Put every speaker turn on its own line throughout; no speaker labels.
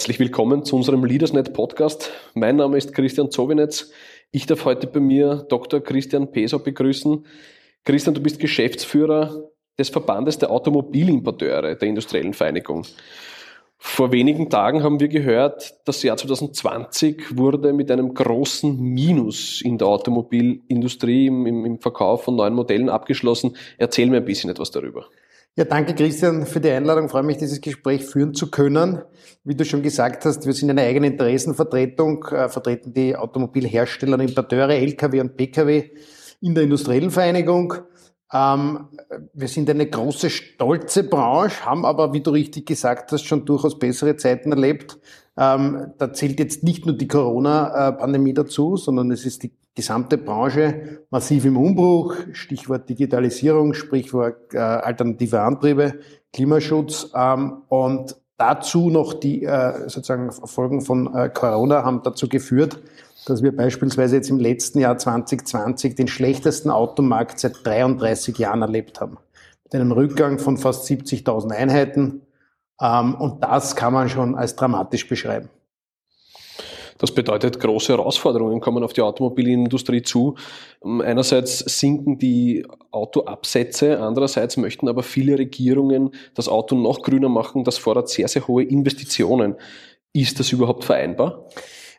Herzlich willkommen zu unserem LeadersNet Podcast. Mein Name ist Christian Zowinetz. Ich darf heute bei mir Dr. Christian Peser begrüßen. Christian, du bist Geschäftsführer des Verbandes der Automobilimporteure der Industriellen Vereinigung. Vor wenigen Tagen haben wir gehört, das Jahr 2020 wurde mit einem großen Minus in der Automobilindustrie im, im, Verkauf von neuen Modellen abgeschlossen. Erzähl mir ein bisschen etwas darüber.
Ja, danke Christian für die Einladung. Ich freue mich, dieses Gespräch führen zu können. Wie du schon gesagt hast, wir sind eine eigene Interessenvertretung, äh, vertreten die Automobilhersteller und Importeure, Lkw und Pkw in der Industriellen Vereinigung. Ähm, wir sind eine große, stolze Branche, haben aber, wie du richtig gesagt hast, schon durchaus bessere Zeiten erlebt. Ähm, da zählt jetzt nicht nur die Corona-Pandemie dazu, sondern es ist die gesamte Branche massiv im Umbruch. Stichwort Digitalisierung, Sprichwort äh, alternative Antriebe, Klimaschutz ähm, und dazu noch die äh, sozusagen Folgen von äh, Corona haben dazu geführt, dass wir beispielsweise jetzt im letzten Jahr 2020 den schlechtesten Automarkt seit 33 Jahren erlebt haben. Mit einem Rückgang von fast 70.000 Einheiten. Ähm, und das kann man schon als dramatisch beschreiben.
Das bedeutet, große Herausforderungen kommen auf die Automobilindustrie zu. Einerseits sinken die Autoabsätze, andererseits möchten aber viele Regierungen das Auto noch grüner machen. Das fordert sehr, sehr hohe Investitionen. Ist das überhaupt vereinbar?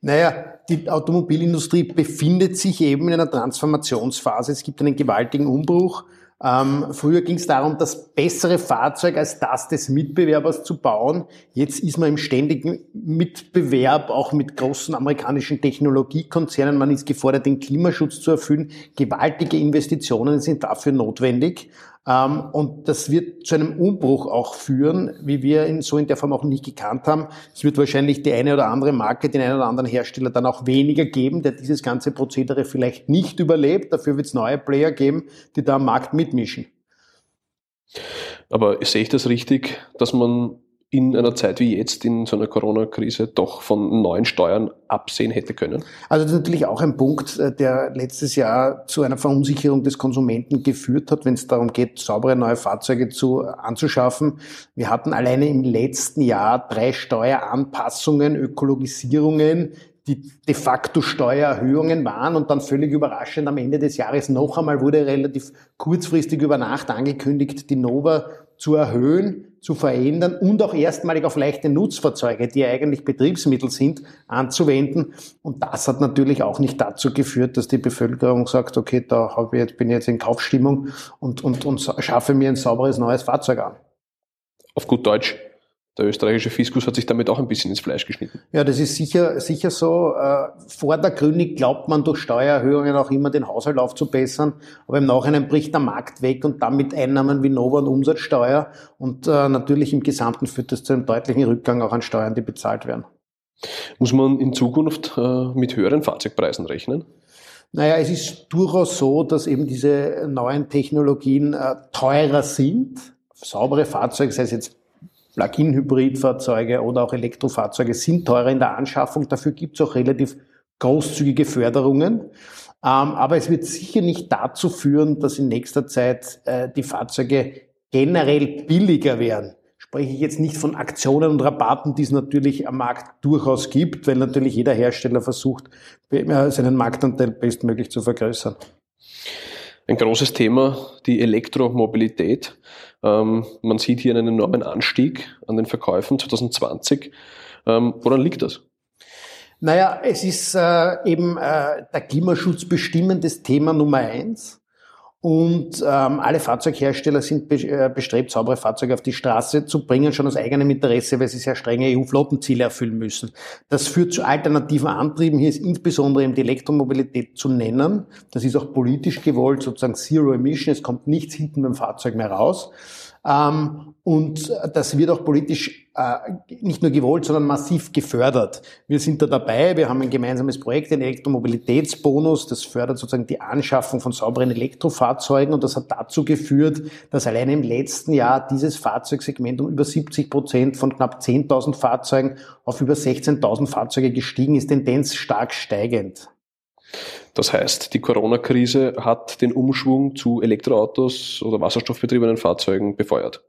Naja, die Automobilindustrie befindet sich eben in einer Transformationsphase. Es gibt einen gewaltigen Umbruch. Ähm, früher ging es darum, das bessere Fahrzeug als das des Mitbewerbers zu bauen. Jetzt ist man im ständigen Mitbewerb, auch mit großen amerikanischen Technologiekonzernen. Man ist gefordert, den Klimaschutz zu erfüllen. Gewaltige Investitionen sind dafür notwendig. Ähm, und das wird zu einem Umbruch auch führen, wie wir ihn so in der Form auch nicht gekannt haben. Es wird wahrscheinlich die eine oder andere Marke, den einen oder anderen Hersteller dann auch weniger geben, der dieses ganze Prozedere vielleicht nicht überlebt. Dafür wird es neue Player geben, die da am Markt mitmischen.
Aber sehe ich das richtig, dass man in einer Zeit wie jetzt, in so einer Corona-Krise, doch von neuen Steuern absehen hätte können?
Also das ist natürlich auch ein Punkt, äh, der letztes Jahr zu einer Verunsicherung des Konsumenten geführt hat, wenn es darum geht, saubere neue Fahrzeuge zu anzuschaffen. Wir hatten alleine im letzten Jahr drei Steueranpassungen, Ökologisierungen, die de facto Steuererhöhungen waren und dann völlig überraschend am Ende des Jahres noch einmal wurde relativ kurzfristig über Nacht angekündigt, die Nova zu erhöhen, zu verändern und auch erstmalig auf leichte Nutzfahrzeuge, die eigentlich Betriebsmittel sind, anzuwenden. Und das hat natürlich auch nicht dazu geführt, dass die Bevölkerung sagt, okay, da habe ich jetzt, bin ich jetzt in Kaufstimmung und, und, und schaffe mir ein sauberes neues Fahrzeug an.
Auf gut Deutsch, der österreichische Fiskus hat sich damit auch ein bisschen ins Fleisch geschnitten.
Ja, das ist sicher, sicher so. Äh, vordergründig glaubt man durch Steuererhöhungen auch immer den Haushalt aufzubessern, aber im Nachhinein bricht der Markt weg und damit Einnahmen wie Nova und Umsatzsteuer und äh, natürlich im Gesamten führt das zu einem deutlichen Rückgang auch an Steuern, die bezahlt werden.
Muss man in Zukunft äh, mit höheren Fahrzeugpreisen rechnen?
Naja, es ist durchaus so, dass eben diese neuen Technologien teurer sind. Saubere Fahrzeuge, sei es jetzt Plug-in-Hybridfahrzeuge oder auch Elektrofahrzeuge sind teurer in der Anschaffung. Dafür gibt es auch relativ großzügige Förderungen. Ähm, aber es wird sicher nicht dazu führen, dass in nächster Zeit äh, die Fahrzeuge generell billiger werden. Spreche ich jetzt nicht von Aktionen und Rabatten, die es natürlich am Markt durchaus gibt, weil natürlich jeder Hersteller versucht, äh, seinen Marktanteil bestmöglich zu vergrößern.
Ein großes Thema, die Elektromobilität. Ähm, man sieht hier einen enormen Anstieg an den Verkäufen 2020. Ähm, woran liegt das?
Naja, es ist äh, eben äh, der Klimaschutz bestimmendes Thema Nummer eins. Und ähm, alle Fahrzeughersteller sind äh, bestrebt, saubere Fahrzeuge auf die Straße zu bringen, schon aus eigenem Interesse, weil sie sehr strenge EU-Flottenziele erfüllen müssen. Das führt zu alternativen Antrieben. Hier ist insbesondere eben die Elektromobilität zu nennen. Das ist auch politisch gewollt, sozusagen Zero Emission. Es kommt nichts hinten beim Fahrzeug mehr raus. Ähm, und das wird auch politisch äh, nicht nur gewollt, sondern massiv gefördert. Wir sind da dabei, wir haben ein gemeinsames Projekt, den Elektromobilitätsbonus, das fördert sozusagen die Anschaffung von sauberen Elektrofahrzeugen und das hat dazu geführt, dass alleine im letzten Jahr dieses Fahrzeugsegment um über 70 Prozent von knapp 10.000 Fahrzeugen auf über 16.000 Fahrzeuge gestiegen ist, Tendenz stark steigend.
Das heißt, die Corona-Krise hat den Umschwung zu Elektroautos oder wasserstoffbetriebenen Fahrzeugen befeuert.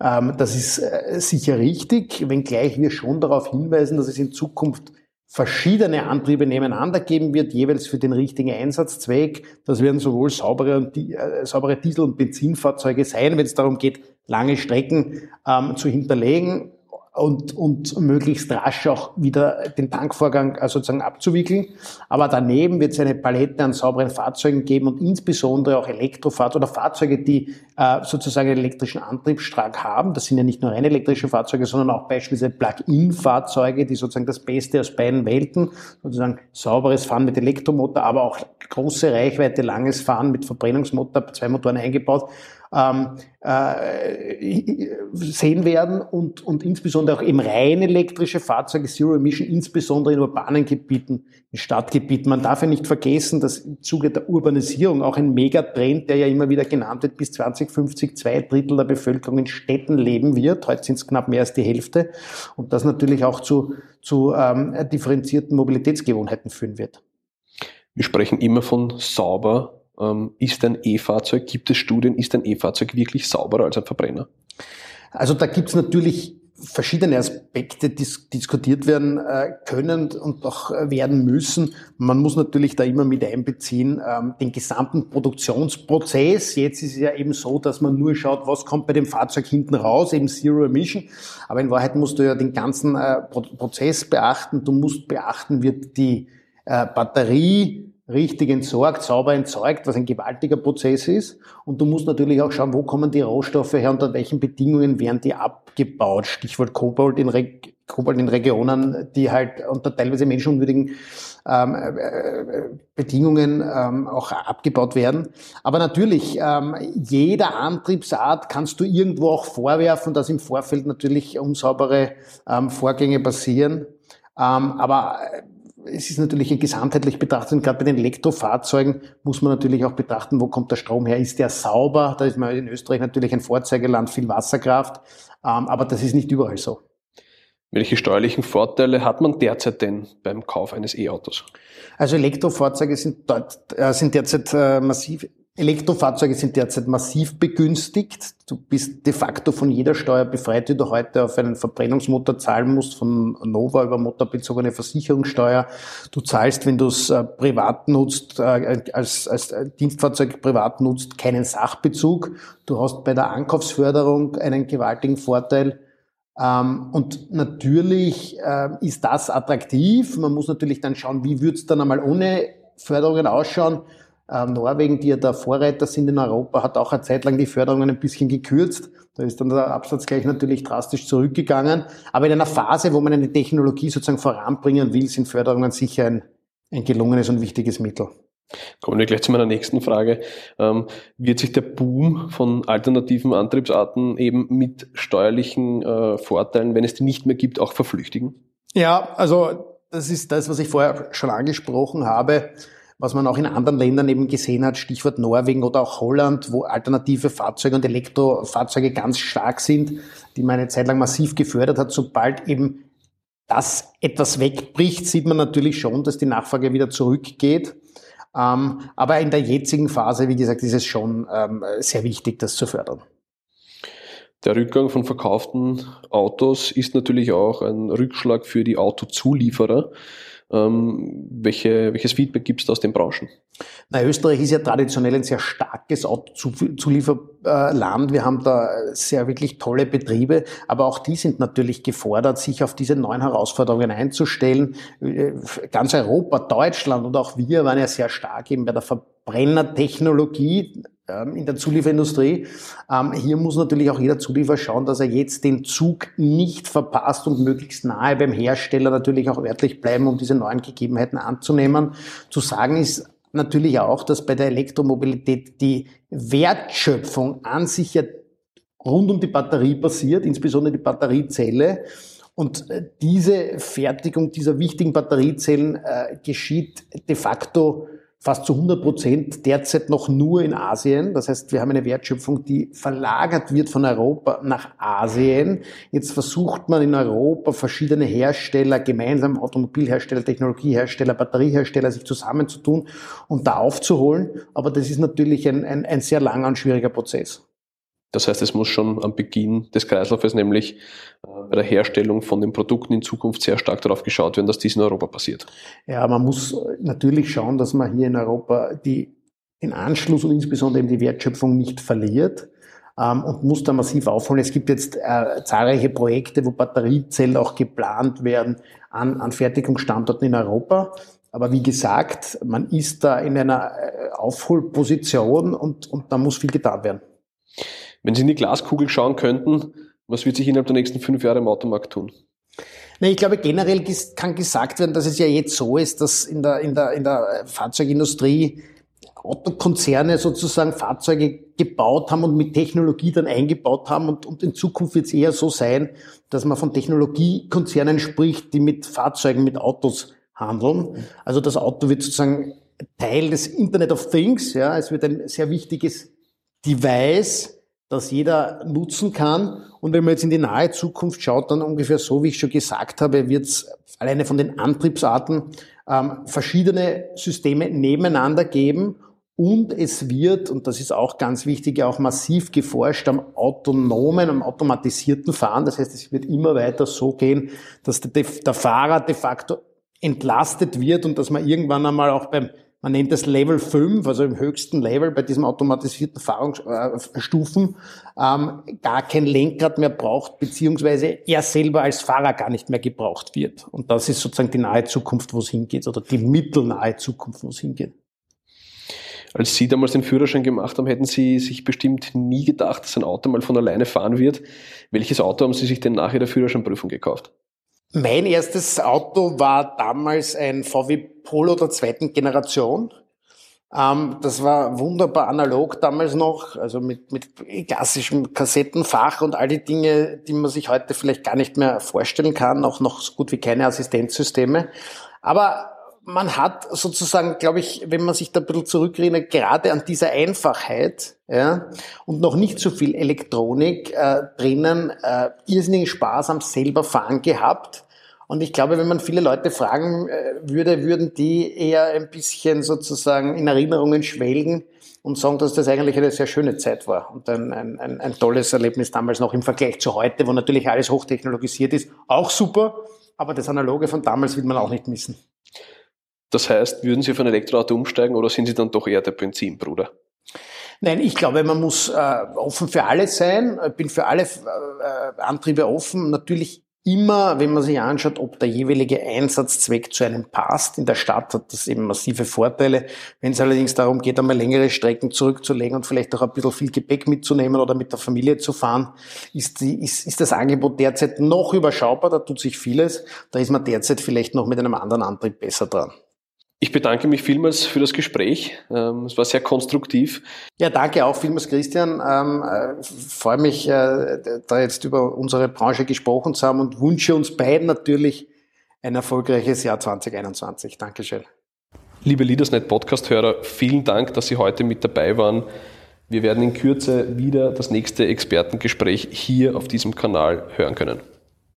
Ähm, das ist äh, sicher richtig, wenngleich wir schon darauf hinweisen, dass es in Zukunft verschiedene Antriebe nebeneinander geben wird, jeweils für den richtigen Einsatzzweck. Das werden sowohl saubere, und, äh, saubere Diesel- und Benzinfahrzeuge sein, wenn es darum geht, lange Strecken ähm, zu hinterlegen und, und möglichst rasch auch wieder den Tankvorgang äh, sozusagen abzuwickeln. Aber daneben wird es eine Palette an sauberen Fahrzeugen geben und insbesondere auch Elektrofahrzeuge oder Fahrzeuge, die äh, sozusagen einen elektrischen Antriebsstrang haben. Das sind ja nicht nur rein elektrische Fahrzeuge, sondern auch beispielsweise Plug-in-Fahrzeuge, die sozusagen das Beste aus beiden Welten, sozusagen sauberes Fahren mit Elektromotor, aber auch große Reichweite, langes Fahren mit Verbrennungsmotor, zwei Motoren eingebaut ähm, äh, sehen werden und, und insbesondere auch im rein elektrische Fahrzeuge Zero Emission, insbesondere in urbanen Gebieten, in Stadtgebieten. Man darf ja nicht vergessen, dass im Zuge der Urbanisierung auch ein Megatrend, der ja immer wieder genannt wird, bis 2050 zwei Drittel der Bevölkerung in Städten leben wird. Heute sind es knapp mehr als die Hälfte und das natürlich auch zu, zu ähm, differenzierten Mobilitätsgewohnheiten führen wird.
Wir sprechen immer von sauber ist ein E-Fahrzeug, gibt es Studien, ist ein E-Fahrzeug wirklich sauberer als ein Verbrenner?
Also da gibt es natürlich verschiedene Aspekte, die diskutiert werden äh, können und auch äh, werden müssen. Man muss natürlich da immer mit einbeziehen ähm, den gesamten Produktionsprozess. Jetzt ist es ja eben so, dass man nur schaut, was kommt bei dem Fahrzeug hinten raus, eben Zero Emission. Aber in Wahrheit musst du ja den ganzen äh, Prozess beachten. Du musst beachten, wird die Batterie richtig entsorgt, sauber entsorgt, was ein gewaltiger Prozess ist. Und du musst natürlich auch schauen, wo kommen die Rohstoffe her, unter welchen Bedingungen werden die abgebaut. Stichwort Kobalt in, Re Kobalt in Regionen, die halt unter teilweise menschenunwürdigen ähm, äh, Bedingungen ähm, auch abgebaut werden. Aber natürlich, ähm, jeder Antriebsart kannst du irgendwo auch vorwerfen, dass im Vorfeld natürlich unsaubere ähm, Vorgänge passieren. Ähm, aber es ist natürlich gesamtheitlich betrachtet, und gerade bei den Elektrofahrzeugen muss man natürlich auch betrachten, wo kommt der Strom her? Ist der sauber? Da ist man in Österreich natürlich ein Vorzeigeland, viel Wasserkraft, ähm, aber das ist nicht überall so.
Welche steuerlichen Vorteile hat man derzeit denn beim Kauf eines E-Autos?
Also Elektrofahrzeuge sind, dort, äh, sind derzeit äh, massiv Elektrofahrzeuge sind derzeit massiv begünstigt. Du bist de facto von jeder Steuer befreit, die du heute auf einen Verbrennungsmotor zahlen musst, von Nova über motorbezogene Versicherungssteuer. Du zahlst, wenn du es äh, privat nutzt, äh, als, als Dienstfahrzeug privat nutzt, keinen Sachbezug. Du hast bei der Ankaufsförderung einen gewaltigen Vorteil. Ähm, und natürlich äh, ist das attraktiv. Man muss natürlich dann schauen, wie würde es dann einmal ohne Förderungen ausschauen. Ähm, Norwegen, die ja der Vorreiter sind in Europa, hat auch eine Zeit lang die Förderungen ein bisschen gekürzt. Da ist dann der Absatz gleich natürlich drastisch zurückgegangen. Aber in einer Phase, wo man eine Technologie sozusagen voranbringen will, sind Förderungen sicher ein, ein gelungenes und wichtiges Mittel.
Kommen wir gleich zu meiner nächsten Frage. Ähm, wird sich der Boom von alternativen Antriebsarten eben mit steuerlichen äh, Vorteilen, wenn es die nicht mehr gibt, auch verflüchtigen?
Ja, also das ist das, was ich vorher schon angesprochen habe was man auch in anderen Ländern eben gesehen hat, Stichwort Norwegen oder auch Holland, wo alternative Fahrzeuge und Elektrofahrzeuge ganz stark sind, die man eine Zeit lang massiv gefördert hat. Sobald eben das etwas wegbricht, sieht man natürlich schon, dass die Nachfrage wieder zurückgeht. Ähm, aber in der jetzigen Phase, wie gesagt, ist es schon ähm, sehr wichtig, das zu fördern.
Der Rückgang von verkauften Autos ist natürlich auch ein Rückschlag für die Autozulieferer. Ähm, welche, welches Feedback gibt es aus den Branchen?
Na, Österreich ist ja traditionell ein sehr starkes Autozulieferland. Wir haben da sehr wirklich tolle Betriebe, aber auch die sind natürlich gefordert, sich auf diese neuen Herausforderungen einzustellen. Ganz Europa, Deutschland und auch wir waren ja sehr stark eben bei der Verbrennertechnologie in der Zulieferindustrie. Ähm, hier muss natürlich auch jeder Zulieferer schauen, dass er jetzt den Zug nicht verpasst und möglichst nahe beim Hersteller natürlich auch örtlich bleiben, um diese neuen Gegebenheiten anzunehmen. Zu sagen ist natürlich auch, dass bei der Elektromobilität die Wertschöpfung an sich ja rund um die Batterie passiert, insbesondere die Batteriezelle. Und äh, diese Fertigung dieser wichtigen Batteriezellen äh, geschieht de facto fast zu 100 Prozent derzeit noch nur in Asien. Das heißt, wir haben eine Wertschöpfung, die verlagert wird von Europa nach Asien. Jetzt versucht man in Europa verschiedene Hersteller, gemeinsam Automobilhersteller, Technologiehersteller, Batteriehersteller, sich zusammenzutun und da aufzuholen. Aber das ist natürlich ein, ein, ein sehr langer und schwieriger Prozess.
Das heißt, es muss schon am Beginn des Kreislaufes, nämlich äh, bei der Herstellung von den Produkten in Zukunft sehr stark darauf geschaut werden, dass dies in Europa passiert.
Ja, man muss natürlich schauen, dass man hier in Europa die, den Anschluss und insbesondere eben die Wertschöpfung nicht verliert ähm, und muss da massiv aufholen. Es gibt jetzt äh, zahlreiche Projekte, wo Batteriezellen auch geplant werden an, an Fertigungsstandorten in Europa. Aber wie gesagt, man ist da in einer äh, Aufholposition und, und da muss viel getan werden.
Wenn Sie in die Glaskugel schauen könnten, was wird sich innerhalb der nächsten fünf Jahre im Automarkt tun?
Ich glaube, generell kann gesagt werden, dass es ja jetzt so ist, dass in der, in der, in der Fahrzeugindustrie Autokonzerne sozusagen Fahrzeuge gebaut haben und mit Technologie dann eingebaut haben. Und, und in Zukunft wird es eher so sein, dass man von Technologiekonzernen spricht, die mit Fahrzeugen, mit Autos handeln. Also das Auto wird sozusagen Teil des Internet of Things. Ja, es wird ein sehr wichtiges Device, das jeder nutzen kann. Und wenn man jetzt in die nahe Zukunft schaut, dann ungefähr so, wie ich schon gesagt habe, wird es alleine von den Antriebsarten ähm, verschiedene Systeme nebeneinander geben. Und es wird, und das ist auch ganz wichtig, auch massiv geforscht am autonomen, am automatisierten Fahren. Das heißt, es wird immer weiter so gehen, dass der, der Fahrer de facto entlastet wird und dass man irgendwann einmal auch beim man nennt das Level 5, also im höchsten Level bei diesem automatisierten Fahrungsstufen, ähm, gar kein Lenkrad mehr braucht, beziehungsweise er selber als Fahrer gar nicht mehr gebraucht wird. Und das ist sozusagen die nahe Zukunft, wo es hingeht, oder die mittelnahe Zukunft, wo es hingeht.
Als Sie damals den Führerschein gemacht haben, hätten Sie sich bestimmt nie gedacht, dass ein Auto mal von alleine fahren wird. Welches Auto haben Sie sich denn nachher der Führerscheinprüfung gekauft?
Mein erstes Auto war damals ein VW Polo der zweiten Generation. Ähm, das war wunderbar analog damals noch, also mit, mit klassischem Kassettenfach und all die Dinge, die man sich heute vielleicht gar nicht mehr vorstellen kann, auch noch so gut wie keine Assistenzsysteme. Aber man hat sozusagen, glaube ich, wenn man sich da ein bisschen zurückerinnert, gerade an dieser Einfachheit ja, und noch nicht so viel Elektronik äh, drinnen, äh, irrsinnigen Spaß am selber fahren gehabt. Und ich glaube, wenn man viele Leute fragen äh, würde, würden die eher ein bisschen sozusagen in Erinnerungen schwelgen und sagen, dass das eigentlich eine sehr schöne Zeit war und ein, ein, ein, ein tolles Erlebnis damals noch im Vergleich zu heute, wo natürlich alles hochtechnologisiert ist. Auch super, aber das Analoge von damals will man auch nicht missen.
Das heißt, würden Sie auf ein Elektroauto umsteigen oder sind Sie dann doch eher der Benzinbruder?
Nein, ich glaube, man muss äh, offen für alles sein. Ich bin für alle äh, Antriebe offen. Natürlich immer, wenn man sich anschaut, ob der jeweilige Einsatzzweck zu einem passt. In der Stadt hat das eben massive Vorteile. Wenn es allerdings darum geht, einmal längere Strecken zurückzulegen und vielleicht auch ein bisschen viel Gepäck mitzunehmen oder mit der Familie zu fahren, ist, die, ist, ist das Angebot derzeit noch überschaubar. Da tut sich vieles. Da ist man derzeit vielleicht noch mit einem anderen Antrieb besser dran.
Ich bedanke mich vielmals für das Gespräch. Ähm, es war sehr konstruktiv.
Ja, danke auch vielmals, Christian. Ähm, äh, freue mich, äh, da jetzt über unsere Branche gesprochen zu haben und wünsche uns beiden natürlich ein erfolgreiches Jahr 2021. Dankeschön.
Liebe Leadersnet Podcast-Hörer, vielen Dank, dass Sie heute mit dabei waren. Wir werden in Kürze wieder das nächste Expertengespräch hier auf diesem Kanal hören können.